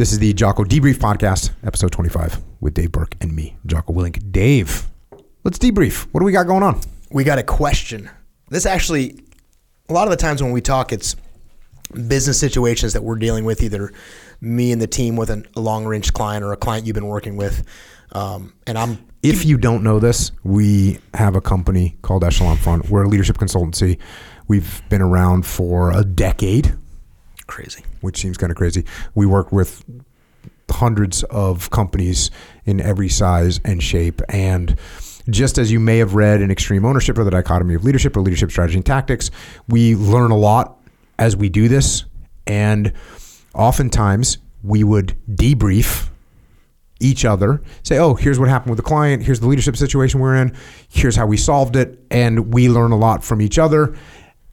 This is the Jocko Debrief Podcast, episode 25, with Dave Berke and me, Jocko Willink. Dave, let's debrief. What do we got going on? We got a question. This actually, a lot of the times when we talk, it's business situations that we're dealing with, either me and the team with an, a long range client or a client you've been working with. Um, and I'm If you don't know this, we have a company called Echelon Front. We're a leadership consultancy. We've been around for a decade, crazy. which seems kind of crazy. We work with hundreds of companies in every size and shape. And just as you may have read in Extreme Ownership or the Dichotomy of Leadership or Leadership Strategy and Tactics, we learn a lot as we do this. And oftentimes we would debrief each other, say, oh, here's what happened with the client, here's the leadership situation we're in, here's how we solved it, and we learn a lot from each other.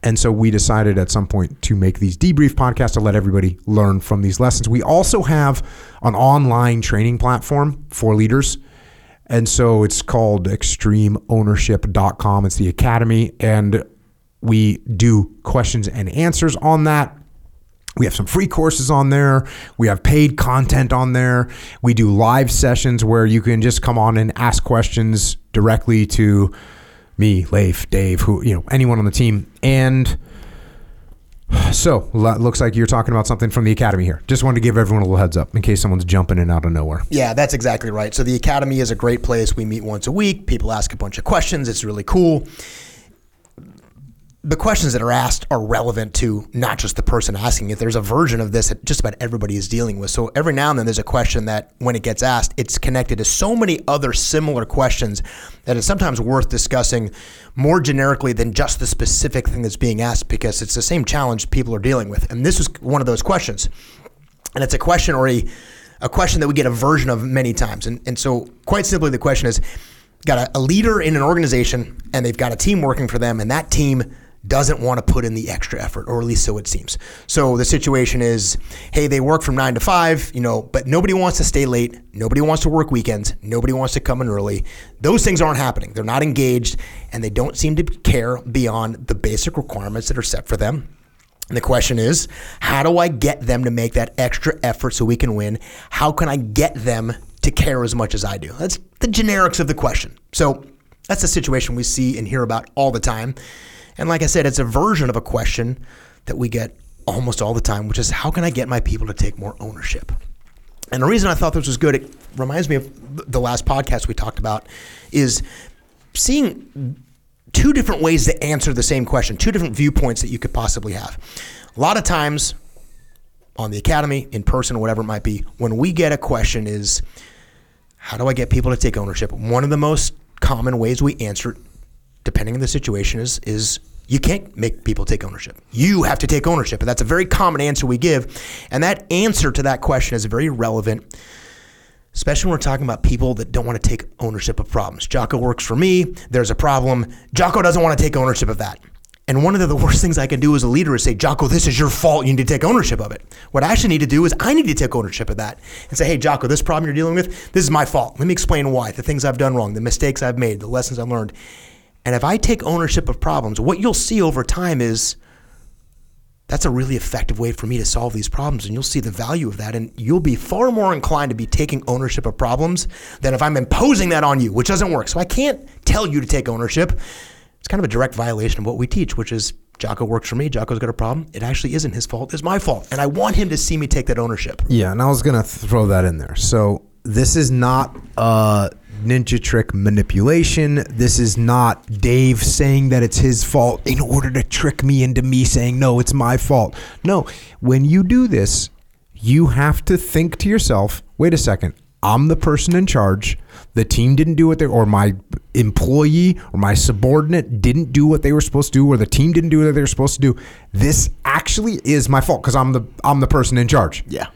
And so we decided at some point to make these debrief podcasts to let everybody learn from these lessons. We also have an online training platform for leaders. And so it's called extremeownership.com. It's the academy. And we do questions and answers on that. We have some free courses on there. We have paid content on there. We do live sessions where you can just come on and ask questions directly to me, Leif, Dave, who, you know, anyone on the team. And so looks like you're talking about something from the academy here. Just wanted to give everyone a little heads up in case someone's jumping in out of nowhere. Yeah, that's exactly right. So the academy is a great place. We meet once a week. People ask a bunch of questions. It's really cool. The questions that are asked are relevant to not just the person asking it. There's a version of this that just about everybody is dealing with. So every now and then there's a question that when it gets asked, it's connected to so many other similar questions that it's sometimes worth discussing more generically than just the specific thing that's being asked because it's the same challenge people are dealing with. And this was one of those questions. And it's a question or a, a question that we get a version of many times. And, and so, quite simply, the question is got a, a leader in an organization and they've got a team working for them, and that team doesn't want to put in the extra effort, or at least so it seems. So the situation is, hey, they work from nine to five, you know, but nobody wants to stay late. Nobody wants to work weekends. Nobody wants to come in early. Those things aren't happening. They're not engaged, and they don't seem to care beyond the basic requirements that are set for them. And the question is, how do I get them to make that extra effort so we can win? How can I get them to care as much as I do? That's the generics of the question. So that's the situation we see and hear about all the time. And like I said, it's a version of a question that we get almost all the time, which is how can I get my people to take more ownership? And the reason I thought this was good, it reminds me of the last podcast we talked about, is seeing two different ways to answer the same question, two different viewpoints that you could possibly have. A lot of times on the academy, in person, whatever it might be, when we get a question is, how do I get people to take ownership? One of the most common ways we answer it, depending on the situation, is is you can't make people take ownership. You have to take ownership. And that's a very common answer we give. And that answer to that question is very relevant especially when we're talking about people that don't want to take ownership of problems. Jocko works for me. There's a problem. Jocko doesn't want to take ownership of that. And one of the, worst things I can do as a leader is say, Jocko, this is your fault. You need to take ownership of it. What I actually need to do is I need to take ownership of that and say, hey, Jocko, this problem you're dealing with, this is my fault. Let me explain why, the things I've done wrong, the mistakes I've made, the lessons I've learned. And if I take ownership of problems, what you'll see over time is that's a really effective way for me to solve these problems. And you'll see the value of that. And you'll be far more inclined to be taking ownership of problems than if I'm imposing that on you, which doesn't work. So I can't tell you to take ownership. It's kind of a direct violation of what we teach, which is Jocko works for me. Jocko's got a problem. It actually isn't his fault. It's my fault. And I want him to see me take that ownership. Yeah, and I was gonna throw that in there. So this is not a ninja trick manipulation. This is not Dave saying that it's his fault in order to trick me into me saying no, it's my fault. No, when you do this, you have to think to yourself, wait a second, I'm the person in charge. The team didn't do what they or my employee or my subordinate didn't do what they were supposed to do or the team didn't do what they were supposed to do. This actually is my fault because I'm the I'm the person in charge. Yeah.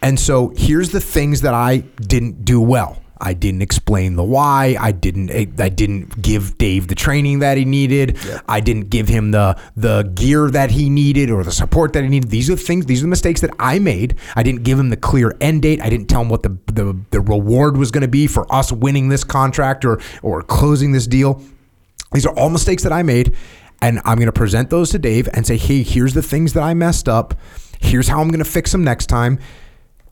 And so here's the things that I didn't do well. I didn't explain the why. I didn't. Eh, I didn't give Dave the training that he needed. I didn't give him the the gear that he needed or the support that he needed. These are the things. These are the mistakes that I made. I didn't give him the clear end date. I didn't tell him what the the, the reward was going to be for us winning this contract or or closing this deal. These are all mistakes that I made, and I'm going to present those to Dave and say, "Hey, here's the things that I messed up. Here's how I'm going to fix them next time."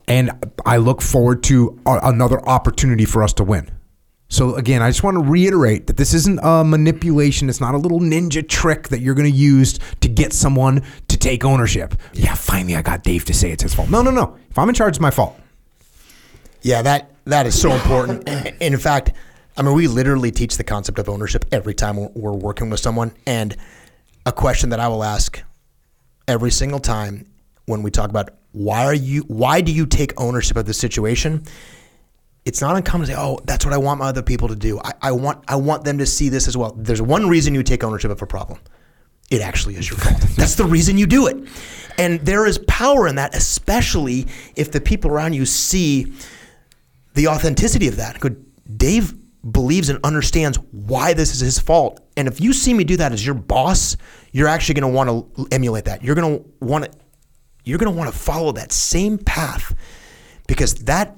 And I look forward to another opportunity for us to win. So again, I just want to reiterate that this isn't a manipulation. It's not a little ninja trick that you're going to use to get someone to take ownership. Yeah, finally, I got Dave to say it's his fault. No, no, no. If I'm in charge, it's my fault. Yeah, that that is so important. And in fact, I mean, we literally teach the concept of ownership every time we're, we're working with someone. And a question that I will ask every single time when we talk about why are you why do you take ownership of the situation? It's not uncommon to say, "Oh, that's what I want my other people to do. I, I want I want them to see this as well." There's one reason you take ownership of a problem. It actually is your fault. That's the reason you do it. And there is power in that, especially if the people around you see the authenticity of that. Good. Dave believes and understands why this is his fault. And if you see me do that as your boss, you're actually going to want to emulate that. You're going to want to you're going to want to follow that same path because that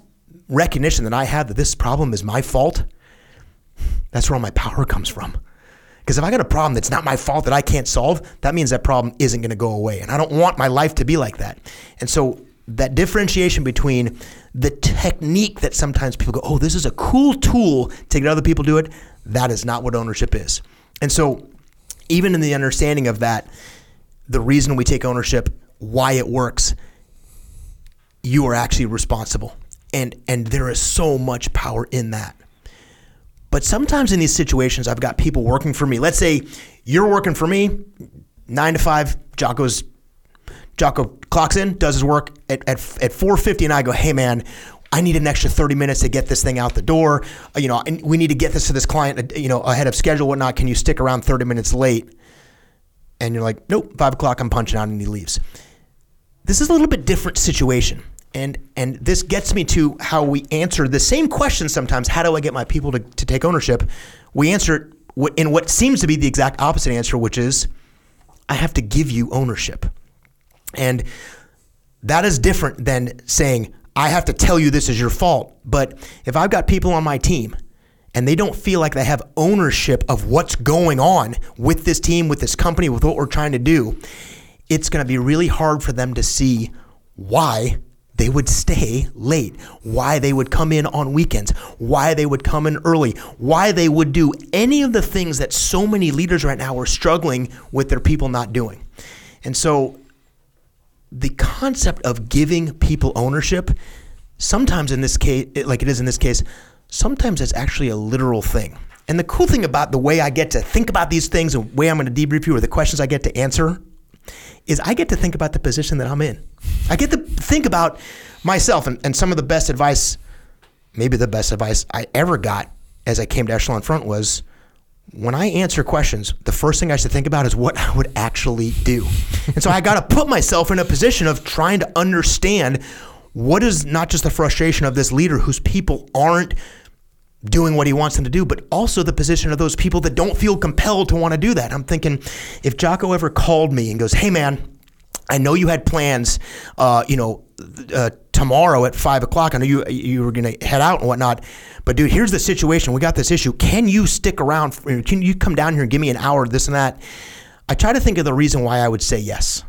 recognition that I have that this problem is my fault, that's where all my power comes from. Because if I got a problem that's not my fault that I can't solve, that means that problem isn't going to go away. And I don't want my life to be like that. And so that differentiation between the technique that sometimes people go, oh, this is a cool tool to get other people to do it, that is not what ownership is. And so even in the understanding of that, the reason we take ownership, why it works, you are actually responsible. And and there is so much power in that. But sometimes in these situations, I've got people working for me. Let's say you're working for me, nine to five. Jocko's Jocko clocks in, does his work at at, at 4:50, and I go, "Hey, man." I need an extra 30 minutes to get this thing out the door. Uh, You know, and we need to get this to this client, uh, you know, ahead of schedule, whatnot. Can you stick around 30 minutes late? And you're like, nope, five o'clock, I'm punching out, and he leaves. This is a little bit different situation. And and this gets me to how we answer the same question sometimes. How do I get my people to, to take ownership? We answer it in what seems to be the exact opposite answer, which is I have to give you ownership. And that is different than saying, I have to tell you this is your fault. But if I've got people on my team and they don't feel like they have ownership of what's going on with this team, with this company, with what we're trying to do, it's going to be really hard for them to see why they would stay late, why they would come in on weekends, why they would come in early, why they would do any of the things that so many leaders right now are struggling with their people not doing. And so the concept of giving people ownership, sometimes in this case, like it is in this case, sometimes it's actually a literal thing. And the cool thing about the way I get to think about these things, and the way I'm going to debrief you, or the questions I get to answer, is I get to think about the position that I'm in. I get to think about myself and, and some of the best advice, maybe the best advice I ever got as I came to Echelon Front was when I answer questions, the first thing I should think about is what I would actually do. And so I got to put myself in a position of trying to understand what is not just the frustration of this leader whose people aren't doing what he wants them to do, but also the position of those people that don't feel compelled to want to do that. I'm thinking if Jocko ever called me and goes, "Hey, man." I know you had plans, uh, you know, uh, tomorrow at five o'clock. I know you you were going to head out and whatnot, but dude, here's the situation. We got this issue. Can you stick around? Can you come down here and give me an hour, this and that? I try to think of the reason why I would say yes,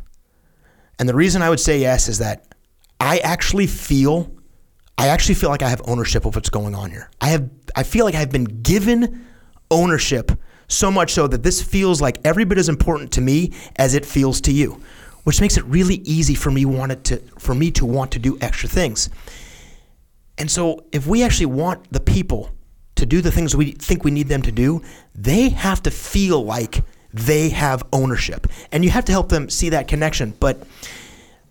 and the reason I would say yes is that I actually feel, I actually feel like I have ownership of what's going on here. I have, I feel like I've been given ownership so much so that this feels like every bit as important to me as it feels to you which makes it really easy for me wanted to for me to want to do extra things. And so if we actually want the people to do the things we think we need them to do, they have to feel like they have ownership. And you have to help them see that connection. But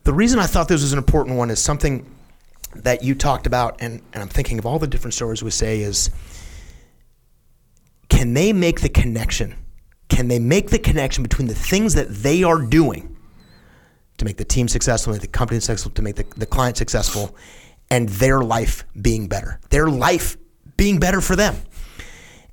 the reason I thought this was an important one is something that you talked about, and, and I'm thinking of all the different stories we say is can they make the connection? Can they make the connection between the things that they are doing to make the team successful, to make the company successful, to make the, the client successful, and their life being better. Their life being better for them.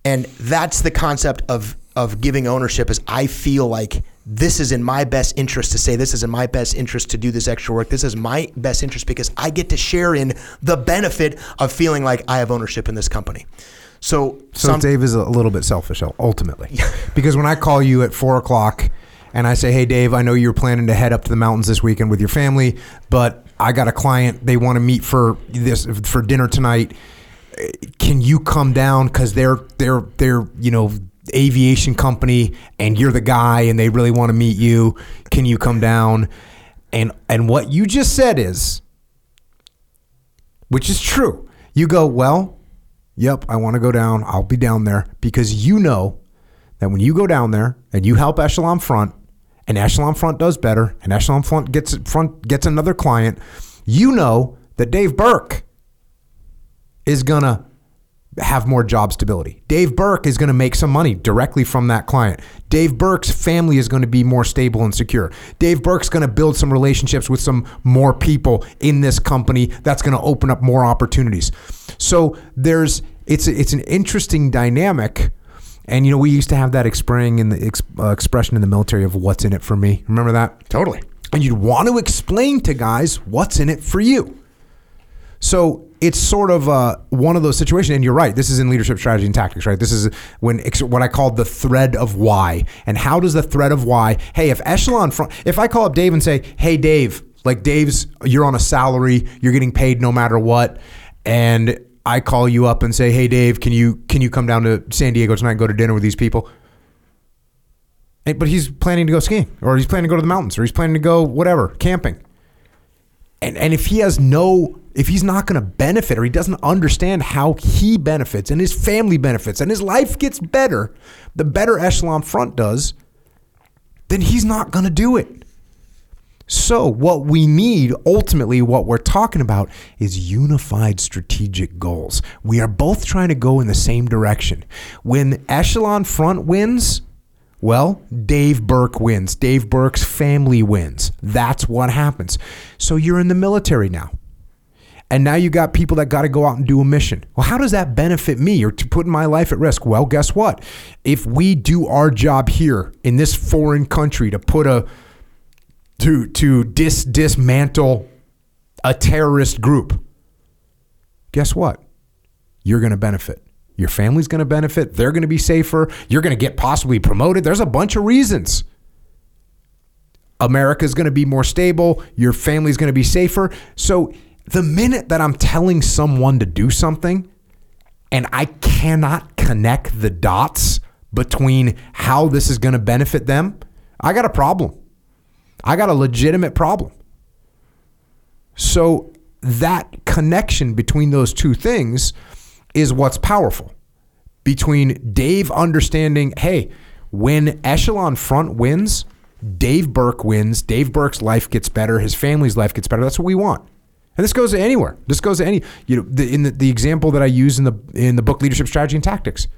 And that's the concept of of giving ownership is I feel like this is in my best interest to say this is in my best interest to do this extra work. This is my best interest because I get to share in the benefit of feeling like I have ownership in this company. So, So some, Dave is a little bit selfish, ultimately, because when I call you at four o'clock and I say, "Hey, Dave, I know you're planning to head up to the mountains this weekend with your family, but I got a client. They want to meet for this for dinner tonight. Can you come down? Because they're they're they're you know." Aviation company and you're the guy and they really want to meet you can you come down? And and what you just said is which is true. You go well yep i want to go down i'll be down there because you know that when you go down there and you help echelon front and echelon front does better and echelon front gets front gets another client you know that dave berke is gonna have more job stability. Dave Berke is going to make some money directly from that client. Dave Berke's family is going to be more stable and secure. Dave Berke's going to build some relationships with some more people in this company that's going to open up more opportunities. So there's it's it's an interesting dynamic. And you know, we used to have that expression in the ex, uh, expression in the military of "What's in it for me." Remember that? Totally. And you'd want to explain to guys what's in it for you. So it's sort of uh, one of those situations, and you're right. This is in leadership strategy and tactics, right? This is when what I call the thread of why. And how does the thread of why? Hey, if echelon front, if I call up Dave and say, "Hey, Dave, like Dave's, you're on a salary, you're getting paid no matter what," and I call you up and say, "Hey, Dave, can you can you come down to San Diego tonight and go to dinner with these people?" But he's planning to go skiing, or he's planning to go to the mountains, or he's planning to go whatever camping. And and if he has no if he's not going to benefit or he doesn't understand how he benefits and his family benefits and his life gets better, the better echelon front does, then he's not going to do it. So, what we need, ultimately, what we're talking about is unified strategic goals. We are both trying to go in the same direction. When Echelon Front wins, well, Dave Berke wins. Dave Berke's family wins. That's what happens. So, you're in the military now. And now you got people that got to go out and do a mission. Well, how does that benefit me or to put my life at risk? Well, guess what? If we do our job here in this foreign country to put a to to dis dismantle a terrorist group, guess what? You're going to benefit. Your family's going to benefit. They're going to be safer. You're going to get possibly promoted. There's a bunch of reasons. America's going to be more stable. Your family's going to be safer. So the minute that I'm telling someone to do something and I cannot connect the dots between how this is going to benefit them, I got a problem. I got a legitimate problem. So that connection between those two things is what's powerful. Between Dave understanding, hey, when Echelon Front wins, Dave Berke wins. Dave Berke's life gets better. His family's life gets better. That's what we want. And this goes to anywhere. This goes to any, you know, the, in the, the example that I use in the in the book Leadership Strategy and Tactics.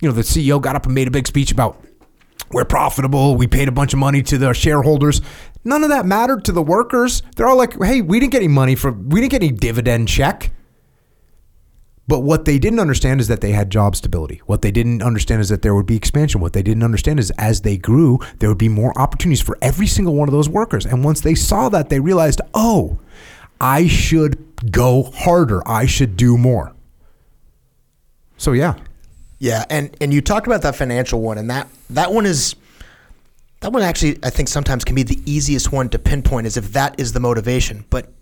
You know, the CEO got up and made a big speech about we're profitable. We paid a bunch of money to the shareholders. None of that mattered to the workers. They're all like, "Hey, we didn't get any money for we didn't get any dividend check." But what they didn't understand is that they had job stability. What they didn't understand is that there would be expansion. What they didn't understand is as they grew, there would be more opportunities for every single one of those workers. And once they saw that, they realized, "Oh, I should go harder. I should do more." So yeah. Yeah, and and you talked about that financial one, and that that one is that one actually I think sometimes can be the easiest one to pinpoint, is if that is the motivation. But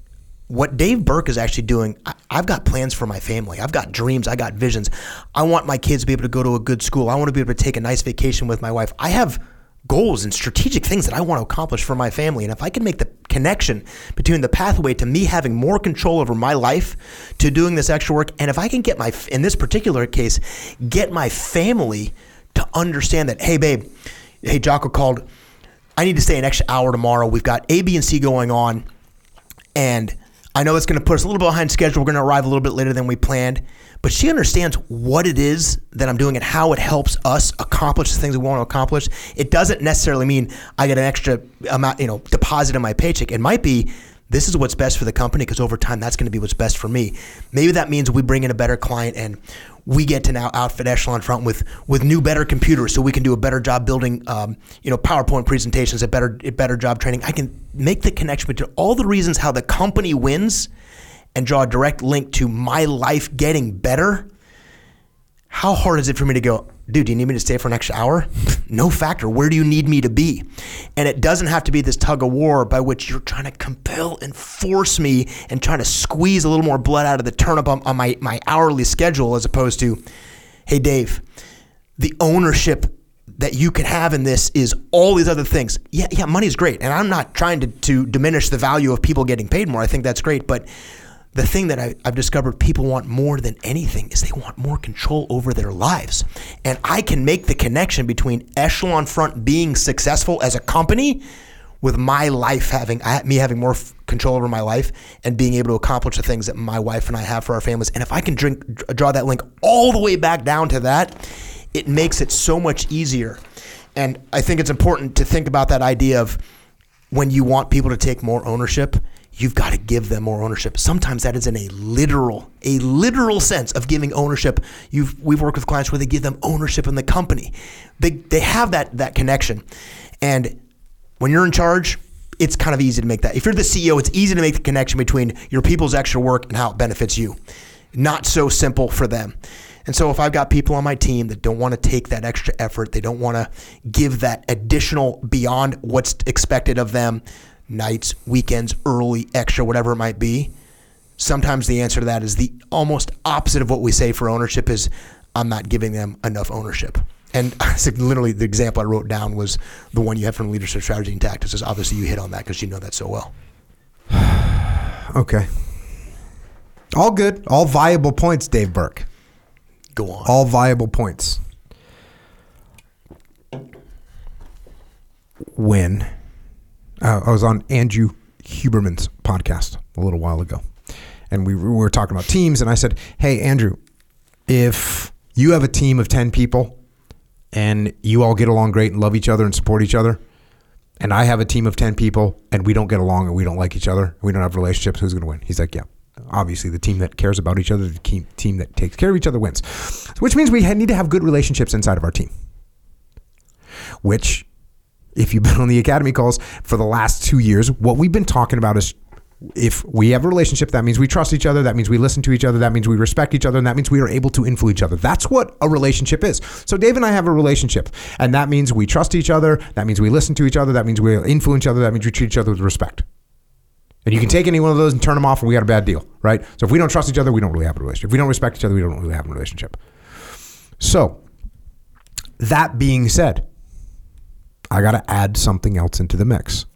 what Dave Berke is actually doing, I, I've got plans for my family. I've got dreams. I got visions. I want my kids to be able to go to a good school. I want to be able to take a nice vacation with my wife. I have goals and strategic things that I want to accomplish for my family. And if I can make the connection between the pathway to me having more control over my life to doing this extra work, and if I can get my, in this particular case, get my family to understand that, hey, babe, hey, Jocko called, I need to stay an extra hour tomorrow. We've got A, B, and C going on. And I know it's going to put us a little behind schedule. We're going to arrive a little bit later than we planned but she understands what it is that I'm doing and how it helps us accomplish the things we want to accomplish. It doesn't necessarily mean I get an extra amount, you know, deposit in my paycheck. It might be this is what's best for the company because over time that's going to be what's best for me. Maybe that means we bring in a better client and we get to now outfit Echelon Front with with new, better computers, so we can do a better job building, um, you know, PowerPoint presentations, a better a better job training. I can make the connection between all the reasons how the company wins and draw a direct link to my life getting better, how hard is it for me to go, dude, do you need me to stay for an extra hour? no factor. Where do you need me to be? And it doesn't have to be this tug of war by which you're trying to compel and force me and trying to squeeze a little more blood out of the turnip on, on my, my hourly schedule as opposed to, hey, Dave, the ownership that you can have in this is all these other things. Yeah, yeah, money's great. And I'm not trying to, to diminish the value of people getting paid more. I think that's great. But the thing that I, have discovered people want more than anything is they want more control over their lives. And I can make the connection between Echelon Front being successful as a company with my life having me having more f- control over my life and being able to accomplish the things that my wife and I have for our families. And if I can drink, draw that link all the way back down to that, it makes it so much easier. And I think it's important to think about that idea of when you want people to take more ownership, you've got to give them more ownership. Sometimes that is in a literal, a literal sense of giving ownership. You've we've worked with clients where they give them ownership in the company. They they have that that connection. And when you're in charge, it's kind of easy to make that. If you're the CEO, it's easy to make the connection between your people's extra work and how it benefits you. Not so simple for them. And so if I've got people on my team that don't want to take that extra effort, they don't want to give that additional beyond what's expected of them, nights, weekends, early, extra, whatever it might be. Sometimes the answer to that is the almost opposite of what we say for ownership is I'm not giving them enough ownership. And literally the example I wrote down was the one you had from leadership strategy and tactics. Is obviously you hit on that because you know that so well. okay. All good. All viable points, Dave Berke. Go on. All viable points. When uh, I was on Andrew Huberman's podcast a little while ago, and we, we were talking about teams, and I said, "Hey, Andrew, if you have a team of ten people, and you all get along great and love each other and support each other, and I have a team of ten people, and we don't get along and we don't like each other, we don't have relationships, who's going to win?" He's like, "Yeah." Obviously, the team that cares about each other, the team that takes care of each other wins. Which means we need to have good relationships inside of our team. Which if you've been on the academy calls for the last two years, what we've been talking about is if we have a relationship, that means we trust each other, that means we listen to each other, that means we respect each other, and that means we are able to influence each other. That's what a relationship is. So Dave and I have a relationship, and that means we trust each other, that means we listen to each other, that means we influence each other, that means we treat each other with respect. And you can take any one of those and turn them off, and we got a bad deal, right? So if we don't trust each other, we don't really have a relationship. If we don't respect each other, we don't really have a relationship. So, that being said, I got to add something else into the mix,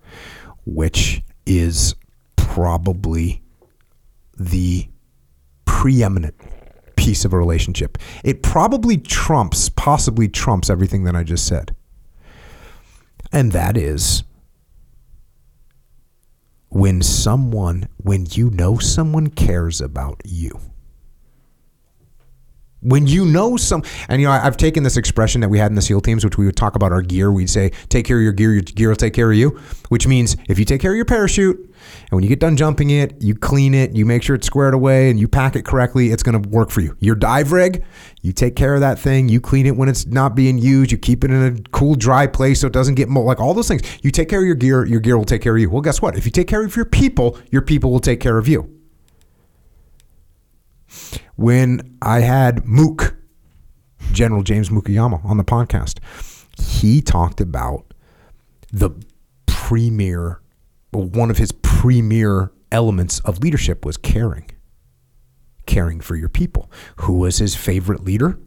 which is probably the preeminent piece of a relationship. It probably trumps, possibly trumps everything that I just said. And that is when someone, when you know someone cares about you. When you know some, and you know, I've taken this expression that we had in the SEAL teams, which we would talk about our gear. We'd say, take care of your gear, your gear will take care of you, which means if you take care of your parachute, and when you get done jumping it, you clean it, you make sure it's squared away, and you pack it correctly, it's going to work for you. Your dive rig, you take care of that thing, you clean it when it's not being used, you keep it in a cool, dry place so it doesn't get mold, like all those things. You take care of your gear, your gear will take care of you. Well, guess what? If you take care of your people, your people will take care of you. When I had Mook, General James Mukoyama, on the podcast, he talked about the premier, one of his premier elements of leadership was caring. Caring for your people. Who was his favorite leader?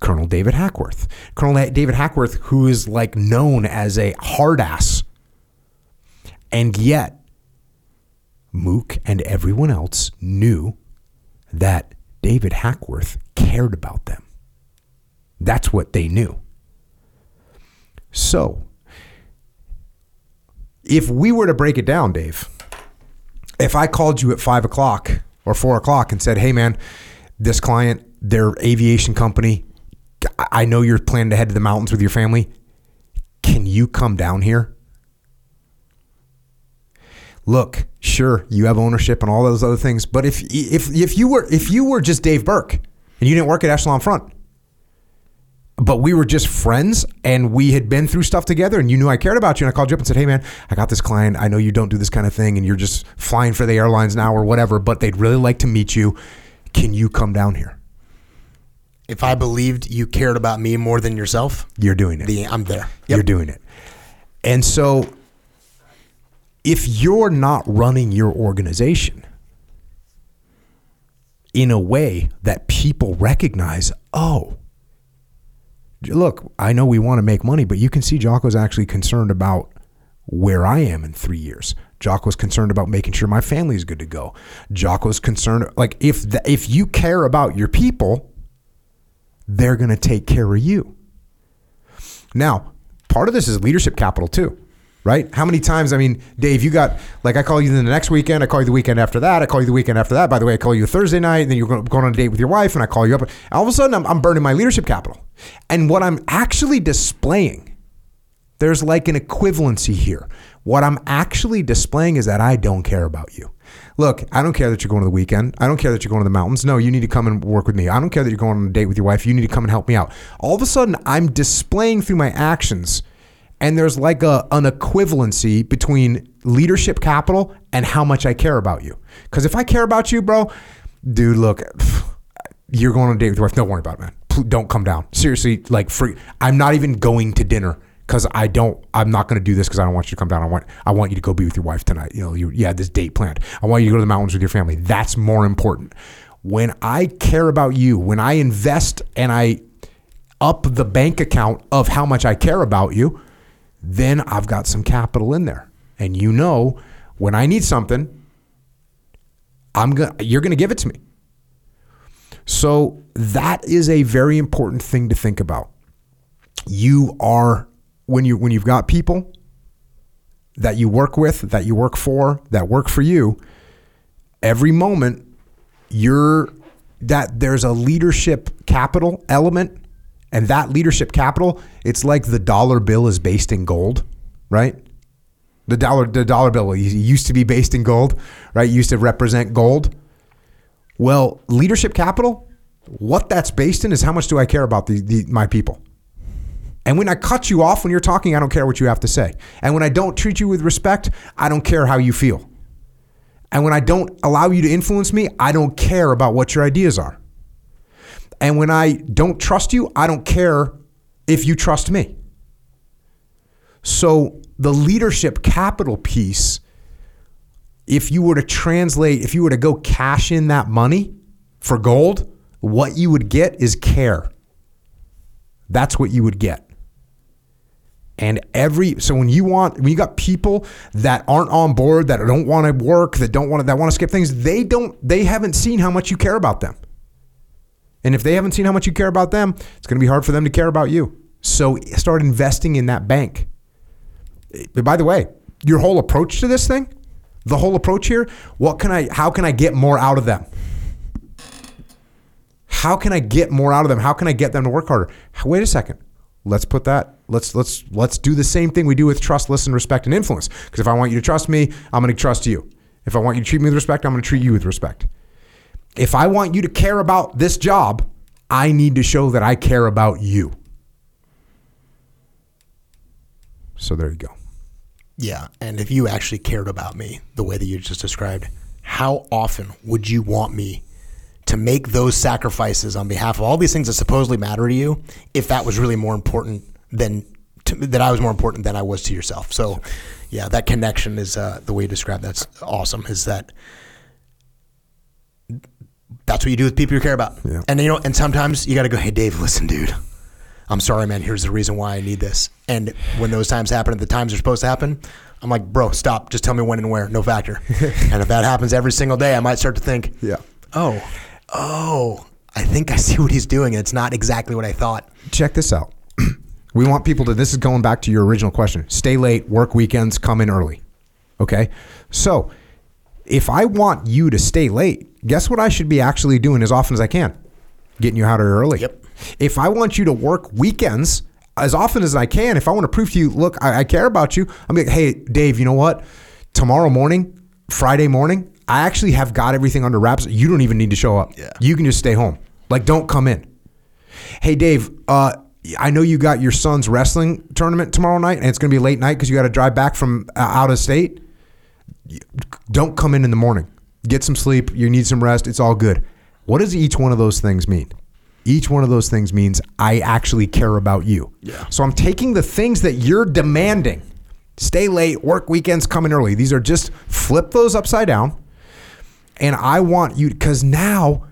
Colonel David Hackworth. Colonel David Hackworth, who is like known as a hard ass. And yet, Mook and everyone else knew that David Hackworth cared about them. That's what they knew. So, if we were to break it down, Dave, if I called you at five o'clock or four o'clock and said, hey, man, this client, their aviation company, I know you're planning to head to the mountains with your family. Can you come down here? Look, sure, you have ownership and all those other things, but if if if you were if you were just Dave Berke and you didn't work at Echelon Front, but we were just friends and we had been through stuff together and you knew I cared about you and I called you up and said, Hey man, I got this client. I know you don't do this kind of thing and you're just flying for the airlines now or whatever, but they'd really like to meet you. Can you come down here? If I believed you cared about me more than yourself, You're doing it. the I'm there. You're doing it. And so if you're not running your organization in a way that people recognize, oh, look, I know we want to make money, but you can see Jocko's actually concerned about where I am in three years. Jocko's concerned about making sure my family is good to go. Jocko's concerned, like if the, if you care about your people, they're going to take care of you. Now, part of this is leadership capital too, right? How many times? I mean, Dave, you got like I call you the next weekend, I call you the weekend after that, I call you the weekend after that. By the way, I call you Thursday night, and then you're going on a date with your wife, and I call you up. All of a sudden, I'm, I'm burning my leadership capital, and what I'm actually displaying, there's like an equivalency here. What I'm actually displaying is that I don't care about you. Look, I don't care that you're going to the weekend. I don't care that you're going to the mountains. No, you need to come and work with me. I don't care that you're going on a date with your wife. You need to come and help me out. All of a sudden, I'm displaying through my actions, and there's like a an equivalency between leadership capital and how much I care about you. Because if I care about you, bro, dude, look, you're going on a date with your wife. Don't worry about it, man. Don't come down. Seriously, like free. I'm not even going to dinner because I don't. I'm not going to do this because I don't want you to come down. I want. I want you to go be with your wife tonight. You know, you, you had this date planned. I want you to go to the mountains with your family. That's more important. When I care about you, when I invest and I up the bank account of how much I care about you, then I've got some capital in there. And you know, when I need something, I'm going you're going to give it to me. So that is a very important thing to think about. You are when you when you've got people that you work with, that you work for, that work for you, every moment you're that there's a leadership capital element and that leadership capital it's like the dollar bill is based in gold right? The dollar the dollar bill used to be based in gold right? Used to represent gold. Well leadership capital what that's based in is how much do i care about the, the my people? And when i cut you off when you're talking i don't care what you have to say. And when i don't treat you with respect i don't care how you feel. And when I don't allow you to influence me, I don't care about what your ideas are. And when I don't trust you, I don't care if you trust me. So the leadership capital piece, if you were to translate, if you were to go cash in that money for gold, what you would get is care. That's what you would get. And every so when you want when you got people that aren't on board that don't want to work that don't want to that want to skip things they don't they haven't seen how much you care about them. And if they haven't seen how much you care about them, it's going to be hard for them to care about you. So start investing in that bank. By the way, your whole approach to this thing, the whole approach here, what can I how can I get more out of them? How can I get more out of them? How can I get them to work harder? Wait a second. Let's put that. Let's let's let's do the same thing we do with trust, listen, respect, and influence. Because if I want you to trust me, I'm going to trust you. If I want you to treat me with respect, I'm going to treat you with respect. If I want you to care about this job, I need to show that I care about you. So there you go. Yeah, and if you actually cared about me the way that you just described, how often would you want me to make those sacrifices on behalf of all these things that supposedly matter to you if that was really more important than to, that I was more important than I was to yourself. So, yeah, that connection is uh, the way you describe that's awesome. Is that that's what you do with people you care about. Yeah. And you know, and sometimes you got to go, hey, Dave, listen, dude. I'm sorry, man. Here's the reason why I need this. And when those times happen at the times they're supposed to happen, I'm like, bro, stop. Just tell me when and where. No factor. and if that happens every single day, I might start to think, Yeah. oh, oh, I think I see what he's doing. And it's not exactly what I thought. check this out. we want people to, this is going back to your original question stay late, work weekends, come in early. Okay. So if I want you to stay late, guess what I should be actually doing as often as I can? Getting you out of early. Yep. If I want you to work weekends as often as I can, if I want to prove to you, look, I, I care about you, I'm like, hey, Dave, you know what? Tomorrow morning, Friday morning, I actually have got everything under wraps. You don't even need to show up. Yeah. You can just stay home. Like, don't come in. Hey, Dave, uh, I know you got your son's wrestling tournament tomorrow night, and it's going to be late night because you got to drive back from uh, out of state. Don't come in in the morning. Get some sleep. You need some rest. It's all good. What does each one of those things mean? each one of those things means I actually care about you. Yeah. So I'm taking the things that you're demanding. Stay late, work weekends, coming early. These are just flip those upside down. And I want you because now,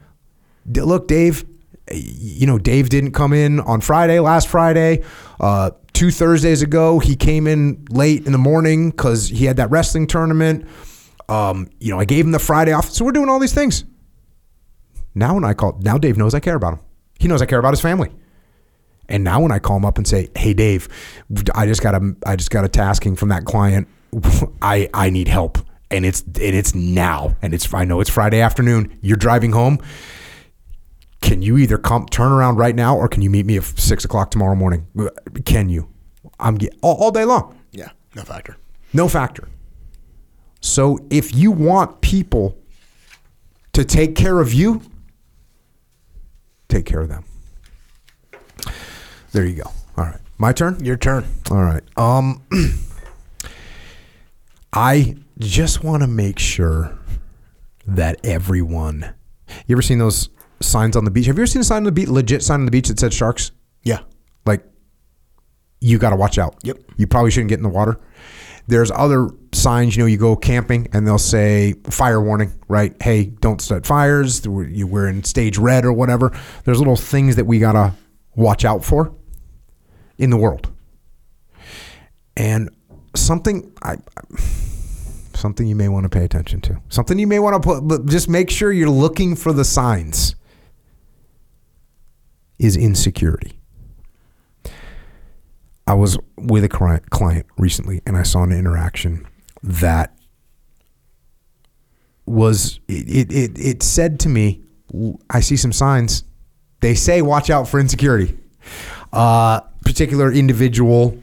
look, Dave, you know, Dave didn't come in on Friday, last Friday. Uh, two Thursdays ago, he came in late in the morning because he had that wrestling tournament. Um, you know, I gave him the Friday off. So we're doing all these things. Now when I call, now Dave knows I care about him. He knows I care about his family. And now when I call him up and say, "Hey Dave, I just got a I just got a tasking from that client. I I need help." And it's and it's now. And it's I know it's Friday afternoon. You're driving home. Can you either come turn around right now or can you meet me at six o'clock tomorrow morning? Can you? I'm all, all day long. Yeah, no factor. No factor. So if you want people to take care of you, take care of them. There you go. All right. My turn? Your turn. All right. Um I just want to make sure that everyone You ever seen those signs on the beach? Have you ever seen a sign on the beach, legit sign on the beach that said sharks? Yeah. like you got to watch out. Yep. You probably shouldn't get in the water. There's other signs, you know, you go camping and they'll say fire warning, right? Hey, don't start fires. We're in stage red or whatever. There's little things that we got to watch out for in the world. And something I something you may want to pay attention to. Something you may want to put but just make sure you're looking for the signs is insecurity. I was with a client recently and I saw an interaction that was it, it, it said to me, I see some signs. They say watch out for insecurity. Uh, particular individual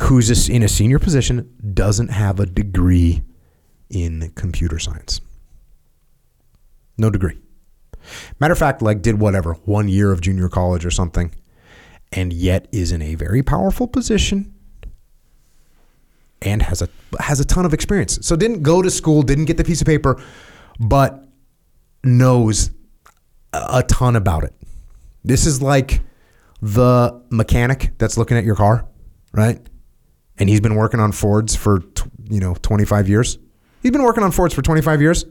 who's in a senior position doesn't have a degree in computer science. No degree. Matter of fact, like did whatever, one year of junior college or something, and yet is in a very powerful position and has a has a ton of experience. So didn't go to school, didn't get the piece of paper, but knows a ton about it. This is like the mechanic that's looking at your car, right? And he's been working on Fords for you know 25 years. He's been working on Fords for 25 years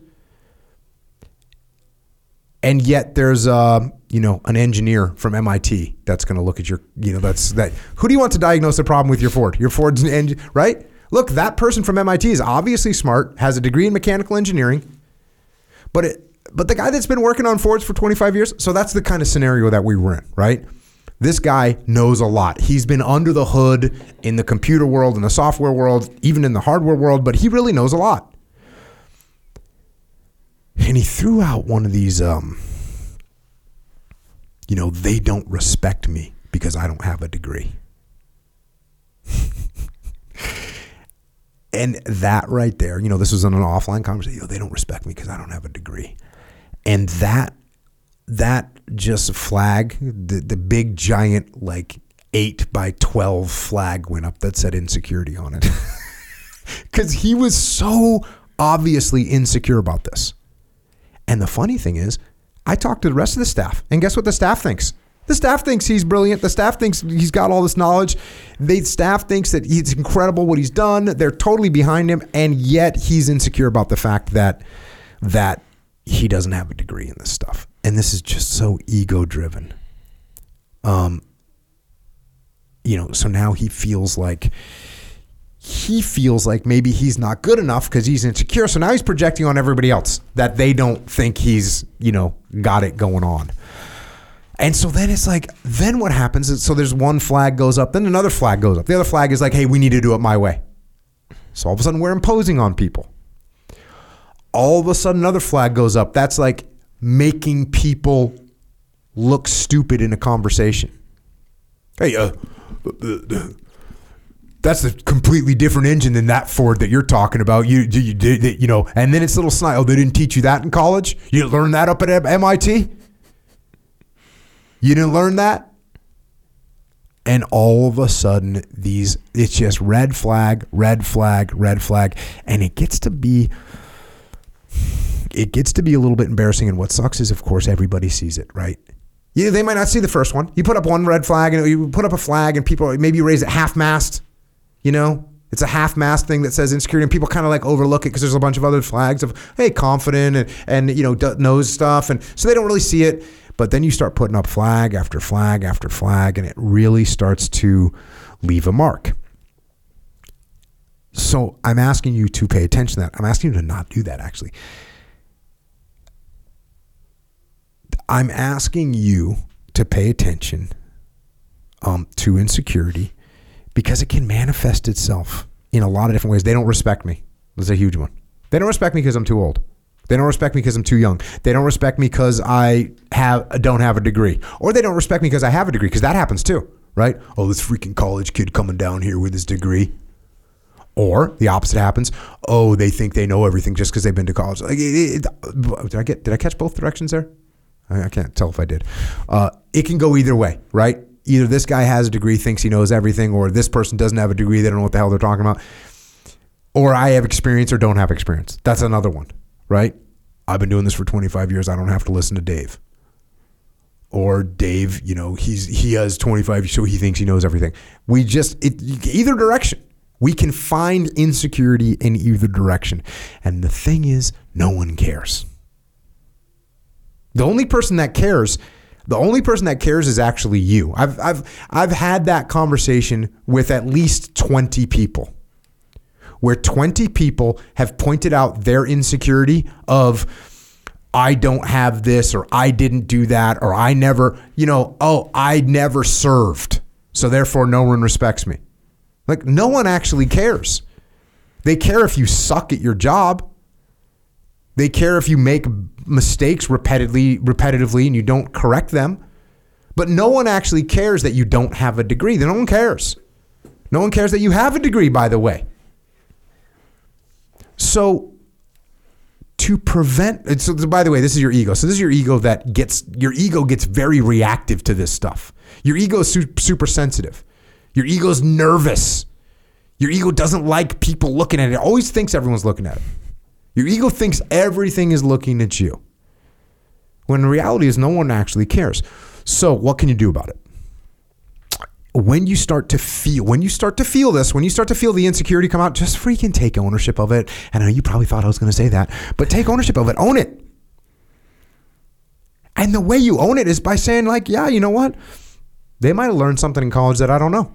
and yet there's uh, you know an engineer from MIT that's going to look at your you know that's that who do you want to diagnose the problem with? Your Ford. Your Ford's an engine right? Look that person from MIT is obviously smart has a degree in mechanical engineering but it but the guy that's been working on Fords for 25 years so that's the kind of scenario that we were in right? This guy knows a lot. He's been under the hood in the computer world in the software world even in the hardware world but he really knows a lot and he threw out one of these um you know they don't respect me because i don't have a degree. And that right there you know this was in an offline conversation you know, they don't respect me because i don't have a degree. And that that just flag the, the big giant like 8 by 12 flag went up that said insecurity on it. Because he was so obviously insecure about this and the funny thing is, I talked to the rest of the staff, and guess what the staff thinks? The staff thinks he's brilliant. The staff thinks he's got all this knowledge. The staff thinks that he's incredible what he's done. They're totally behind him, and yet he's insecure about the fact that that he doesn't have a degree in this stuff. And this is just so ego driven. Um, you know, so now he feels like he feels like maybe he's not good enough because he's insecure. So now he's projecting on everybody else that they don't think he's, you know, got it going on. And so then it's like, then what happens is so there's one flag goes up, then another flag goes up. The other flag is like, hey, we need to do it my way. So all of a sudden we're imposing on people. All of a sudden another flag goes up. That's like making people look stupid in a conversation. Hey, uh, that's a completely different engine than that Ford that you're talking about. You, you, you, you know, and then it's little snide. Oh, they didn't teach you that in college. You learn that up at MIT. You didn't learn that. And all of a sudden, these it's just red flag, red flag, red flag, and it gets to be it gets to be a little bit embarrassing. And what sucks is, of course, everybody sees it, right? You, they might not see the first one. You put up one red flag and you put up a flag and people maybe you raise it half mast. You know, it's a half mast thing that says insecurity, and people kind of like overlook it because there's a bunch of other flags of hey, confident and and you know d- knows stuff, and so they don't really see it. But then you start putting up flag after flag after flag, and it really starts to leave a mark. So I'm asking you to pay attention to that. I'm asking you to not do that. Actually, I'm asking you to pay attention um, to insecurity because it can manifest itself in a lot of different ways. They don't respect me. That's a huge one. They don't respect me because I'm too old. They don't respect me because I'm too young. They don't respect me because I have don't have a degree, or they don't respect me because I have a degree because that happens too, right? Oh, this freaking college kid coming down here with his degree. Or the opposite happens. Oh, they think they know everything just because they've been to college. Like, it, it, did I get? Did I catch both directions there? I, I can't tell if I did. Uh, it can go either way, right? Either this guy has a degree, thinks he knows everything, or this person doesn't have a degree, they don't know what the hell they're talking about. Or I have experience or don't have experience. That's another one, right? I've been doing this for 25 years. I don't have to listen to Dave. Or Dave, you know, he's he has 25, so he thinks he knows everything. We just it either direction. We can find insecurity in either direction. And the thing is, no one cares. The only person that cares, the only person that cares is actually you. I've I've I've had that conversation with at least 20 people. Where 20 people have pointed out their insecurity of I don't have this or I didn't do that or I never, you know, oh, I never served. So therefore no one respects me. Like no one actually cares. They care if you suck at your job. They care if you make mistakes repetitively, repetitively and you don't correct them. But no one actually cares that you don't have a degree. No one cares. No one cares that you have a degree, by the way. So to prevent so by the way this is your ego so this is your ego that gets your ego gets very reactive to this stuff your ego is super sensitive your ego is nervous your ego doesn't like people looking at it it always thinks everyone's looking at it your ego thinks everything is looking at you when the reality is no one actually cares. So what can you do about it? When you start to feel when you start to feel this when you start to feel the insecurity come out just freaking take ownership of it. And i know you probably thought i was going to say that but take ownership of it. Own it. And the way you own it is by saying like yeah you know what? They might have learned something in college that i don't know.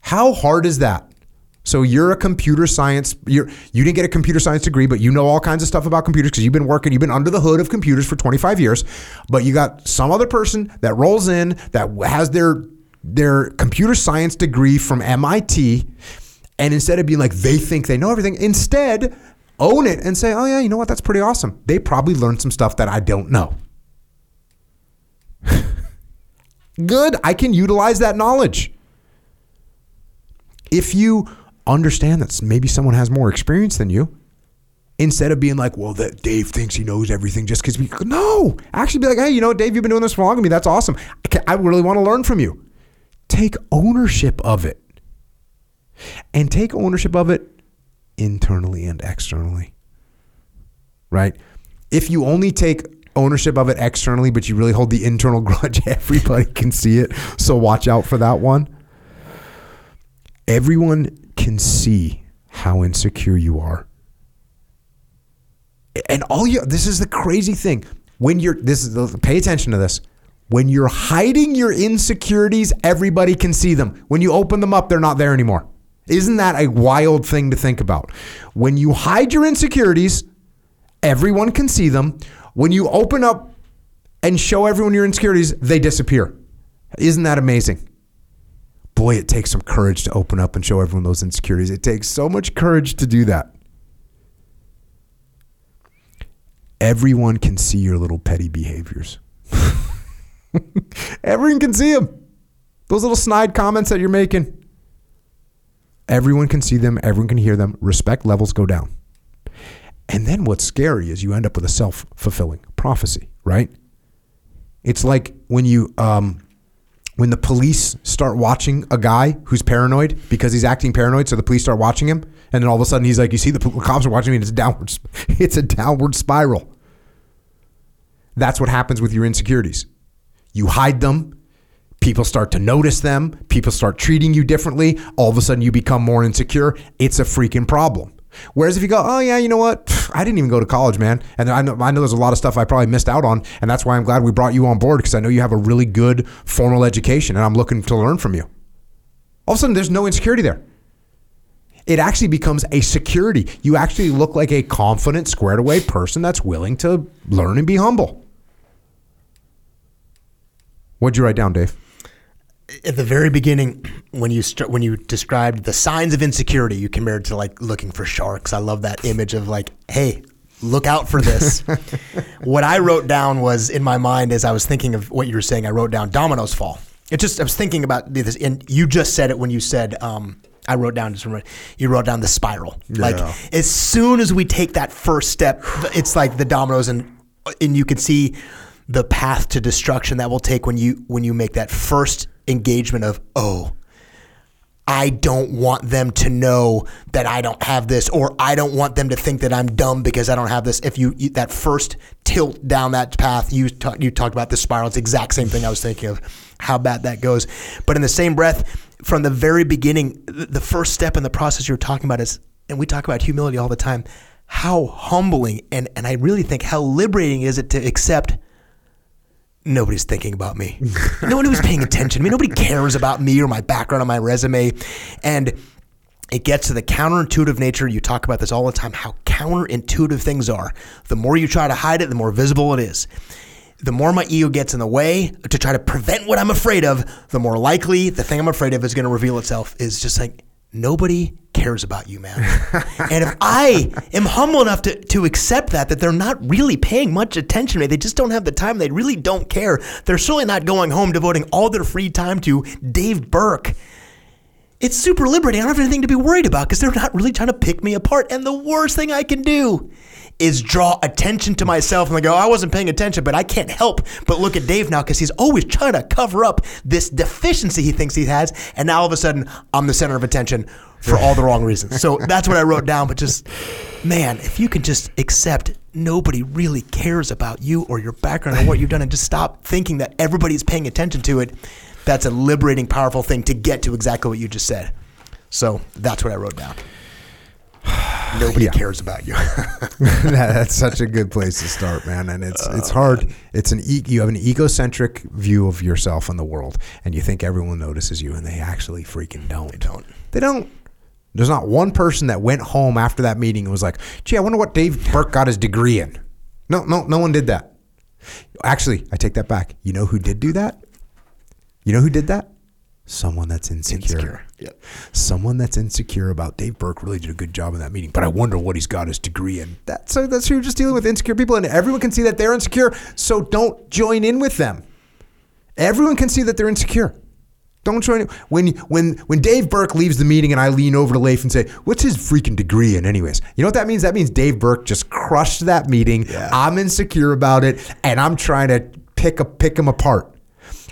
How hard is that so you're a computer science you're you didn't get a computer science degree but you know all kinds of stuff about computers because you've been working you've been under the hood of computers for 25 years but you got some other person that rolls in that has their their computer science degree from MIT, and instead of being like they think they know everything, instead own it and say, "Oh yeah, you know what? That's pretty awesome. They probably learned some stuff that I don't know." Good, I can utilize that knowledge. If you understand that maybe someone has more experience than you, instead of being like, well, that Dave thinks he knows everything just because we no, actually be like, hey, you know, Dave, you've been doing this for longer than me. That's awesome. I really want to learn from you take ownership of it. And take ownership of it internally and externally. Right? If you only take ownership of it externally, but you really hold the internal grudge, everybody can see it. So watch out for that one. Everyone can see how insecure you are. And all you this is the crazy thing. When you're this is pay attention to this when you're hiding your insecurities, everybody can see them. When you open them up, they're not there anymore. Isn't that a wild thing to think about? When you hide your insecurities, everyone can see them. When you open up and show everyone your insecurities, they disappear. Isn't that amazing? Boy, it takes some courage to open up and show everyone those insecurities. It takes so much courage to do that. Everyone can see your little petty behaviors. Everyone can see them. Those little snide comments that you're making. Everyone can see them. Everyone can hear them. Respect levels go down. And then what's scary is you end up with a self fulfilling prophecy, right? It's like when you, um, when the police start watching a guy who's paranoid because he's acting paranoid, so the police start watching him, and then all of a sudden he's like, you see the cops are watching me, and it's downward, it's a downward spiral. That's what happens with your insecurities You hide them. People start to notice them. People start treating you differently. All of a sudden, you become more insecure. It's a freaking problem. Whereas if you go, oh yeah, you know what? I didn't even go to college, man, and I know I know there's a lot of stuff I probably missed out on, and that's why I'm glad we brought you on board because I know you have a really good formal education, and I'm looking to learn from you. All of a sudden, there's no insecurity there. It actually becomes a security. You actually look like a confident, squared away person that's willing to learn and be humble. What'd you write down, Dave? At the very beginning when you st- when you described the signs of insecurity you compared to like looking for sharks. I love that image of like hey look out for this. What i wrote down was in my mind as i was thinking of what you were saying i wrote down dominoes fall. It just i was thinking about this and you just said it when you said um, I wrote down just remember, you wrote down the spiral. Like as soon as we take that first step, it's like the dominoes and and you can see the path to destruction that will take when you when you make that first engagement of oh I don't want them to know that I don't have this, or I don't want them to think that I'm dumb because I don't have this. If you, you that first tilt down that path, you you talked about the spiral. It's the exact same thing I was thinking of how bad that goes. But in the same breath, from the very beginning, the first step in the process you're talking about is, and we talk about humility all the time. How humbling and and I really think how liberating is it to accept nobody's thinking about me. no one was paying attention to me. Nobody cares about me or my background or my resume. And it gets to the counterintuitive nature. You talk about this all the time, how counterintuitive things are. The more you try to hide it, the more visible it is. The more my ego gets in the way to try to prevent what I'm afraid of, the more likely the thing I'm afraid of is going to reveal itself is just like, nobody cares about you, man. and if I am humble enough to, to accept that, that they're not really paying much attention to me, they just don't have the time, they really don't care. They're certainly not going home devoting all their free time to Dave Berke. It's super liberating. I don't have anything to be worried about because they're not really trying to pick me apart. And the worst thing I can do is draw attention to myself and like, oh, I wasn't paying attention, but I can't help but look at Dave now because he's always trying to cover up this deficiency he thinks he has. And now all of a sudden, I'm the center of attention for all the wrong reasons. So that's what I wrote down. But just, man, if you can just accept nobody really cares about you or your background or what you've done and just stop thinking that everybody's paying attention to it, that's a liberating, powerful thing to get to exactly what you just said. So that's what I wrote down. Nobody Yeah. cares about you. That's such a good place to start, man. And it's it's oh, hard. It's an e- you have an egocentric view of yourself and the world, and you think everyone notices you, and they actually freaking don't. They don't. They don't. There's not one person that went home after that meeting and was like, "Gee, I wonder what Dave Berke got his degree in." No, no, no one did that. Actually, I take that back. You know who did do that? You know who did that? Someone that's insecure. Insecure. Yep. Someone that's insecure about Dave Berke really did a good job in that meeting, but I wonder what he's got his degree in. That's so that's who you're just dealing with insecure people, and everyone can see that they're insecure. So don't join in with them. Everyone can see that they're insecure. Don't join in. When when when Dave Berke leaves the meeting and I lean over to Leif and say, "What's his freaking degree in?" Anyways, you know what that means? That means Dave Berke just crushed that meeting. I'm insecure about it, and I'm trying to pick a pick him apart.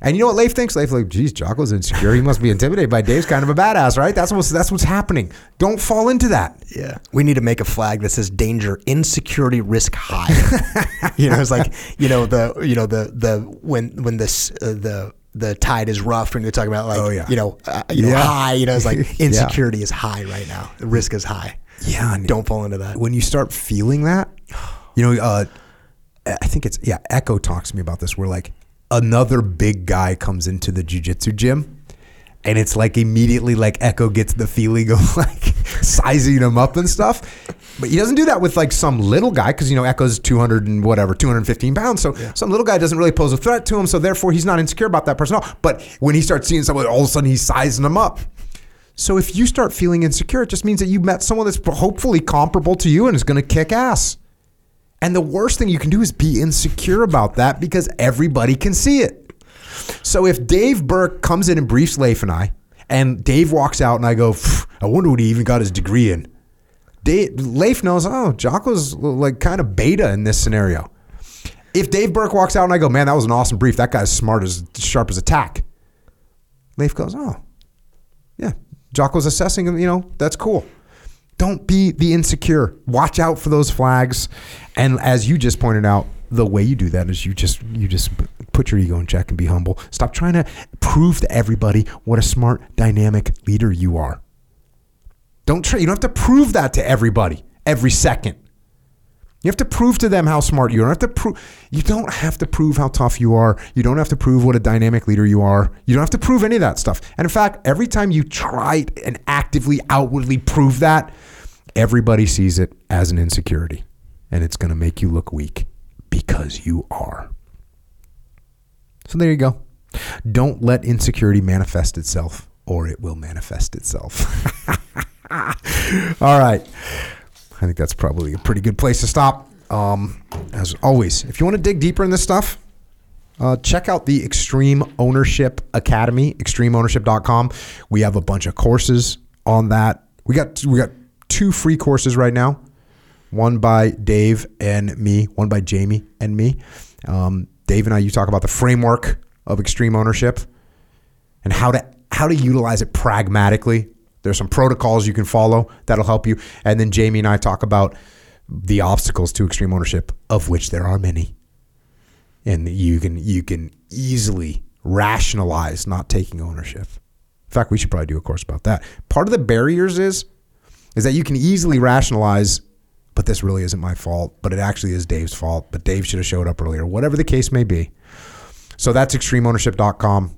And you know what Leif thinks? Leif like, geez, Jocko's insecure. He must be intimidated by Dave's kind of a badass, right? That's what's that's what's happening. Don't fall into that. Yeah. We need to make a flag that says danger, insecurity, risk high. you know, it's like, you know, the, you know, the, the, when, when this, uh, the, the tide is rough when you're talking about like, Oh, yeah. you know, uh, you know, high, you know, it's like Yeah. insecurity is high right now. The risk is high. Yeah, Don't fall into that. when you start feeling that, you know, uh, I think it's yeah. Echo talks to me about this. Where like another big guy comes into the jujitsu gym, and it's like immediately like Echo gets the feeling of like sizing him up and stuff. But he doesn't do that with like some little guy because you know Echo's two hundred and whatever, two hundred fifteen pounds. So some little guy doesn't really pose a threat to him. So therefore, he's not insecure about that person. But when he starts seeing someone, all of a sudden he's sizing him up. So if you start feeling insecure, it just means that you met someone that's hopefully comparable to you and is going to kick ass. And the worst thing you can do is be insecure about that because everybody can see it. So if Dave Berke comes in and briefs Leif and I, and Dave walks out and I go, I wonder what he even got his degree in. Dave, Leif knows, oh, Jocko's like kind of beta in this scenario. If Dave Berke walks out and I go, man, that was an awesome brief. That guy's smart as sharp as a tack. Leif goes, oh, yeah, Jocko's assessing him, you know, that's cool. Don't be the insecure. Watch out for those flags. And as you just pointed out, the way you do that is you just you just put your ego in check and be humble. Stop trying to prove to everybody what a smart, dynamic leader you are. Don't try. You don't have to prove that to everybody every second. You have to prove to them how smart you are. You don't have to prove. You don't have to prove how tough you are. You don't have to prove what a dynamic leader you are. You don't have to prove any of that stuff. And in fact, every time you try and actively, outwardly prove that, everybody sees it as an insecurity, and it's going to make you look weak because you are. So there you go. Don't let insecurity manifest itself, or it will manifest itself. All right. I think that's probably a pretty good place to stop. Um, as always, if you want to dig deeper in this stuff, uh, check out the Extreme Ownership Academy, extremeownership.com. We have a bunch of courses on that. We got we got two free courses right now. One by Dave and me, one by Jamie and me. Um, Dave and I, you talk about the framework of extreme ownership and how to how to utilize it pragmatically there's some protocols you can follow that'll help you. And then Jamie and I talk about the obstacles to extreme ownership, of which there are many. And you can you can easily rationalize not taking ownership. In fact, we should probably do a course about that. Part of the barriers is is that you can easily rationalize, but this really isn't my fault, but it actually is Dave's fault, but Dave should have showed up earlier, whatever the case may be. So that's extremeownership.com.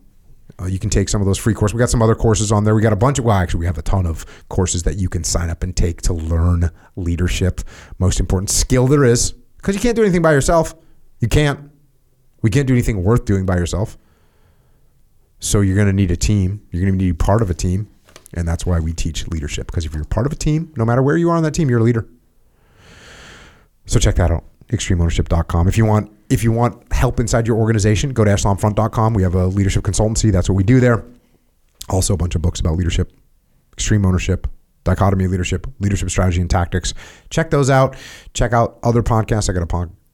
Uh, you can take some of those free courses. We got some other courses on there. We got a bunch of, well, actually, we have a ton of courses that you can sign up and take to learn leadership. Most important skill there is, because you can't do anything by yourself. You can't. We can't do anything worth doing by yourself. So you're going to need a team. You're going to need part of a team. And that's why we teach leadership. Because if you're part of a team, no matter where you are on that team, you're a leader. So check that out extremeownership.com. If you want if you want help inside your organization, go to echelonfront.com. We have a leadership consultancy. That's what we do there. Also a bunch of books about leadership, extreme ownership, dichotomy leadership, leadership strategy and tactics. Check those out. Check out other podcasts. I got a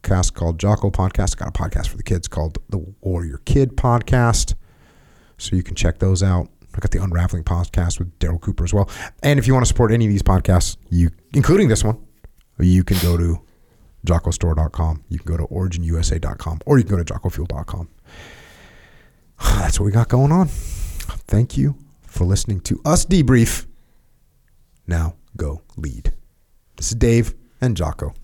podcast called Jocko Podcast. I got a podcast for the kids called the Warrior Kid Podcast. So you can check those out. I got the Unraveling podcast with Daryl Cooper as well. And if you want to support any of these podcasts, you including this one, you can go to jockostore.com. You can go to originusa.com or you can go to jockofuel.com. That's what we got going on. Thank you for listening to us debrief. Now go lead. This is Dave and Jocko.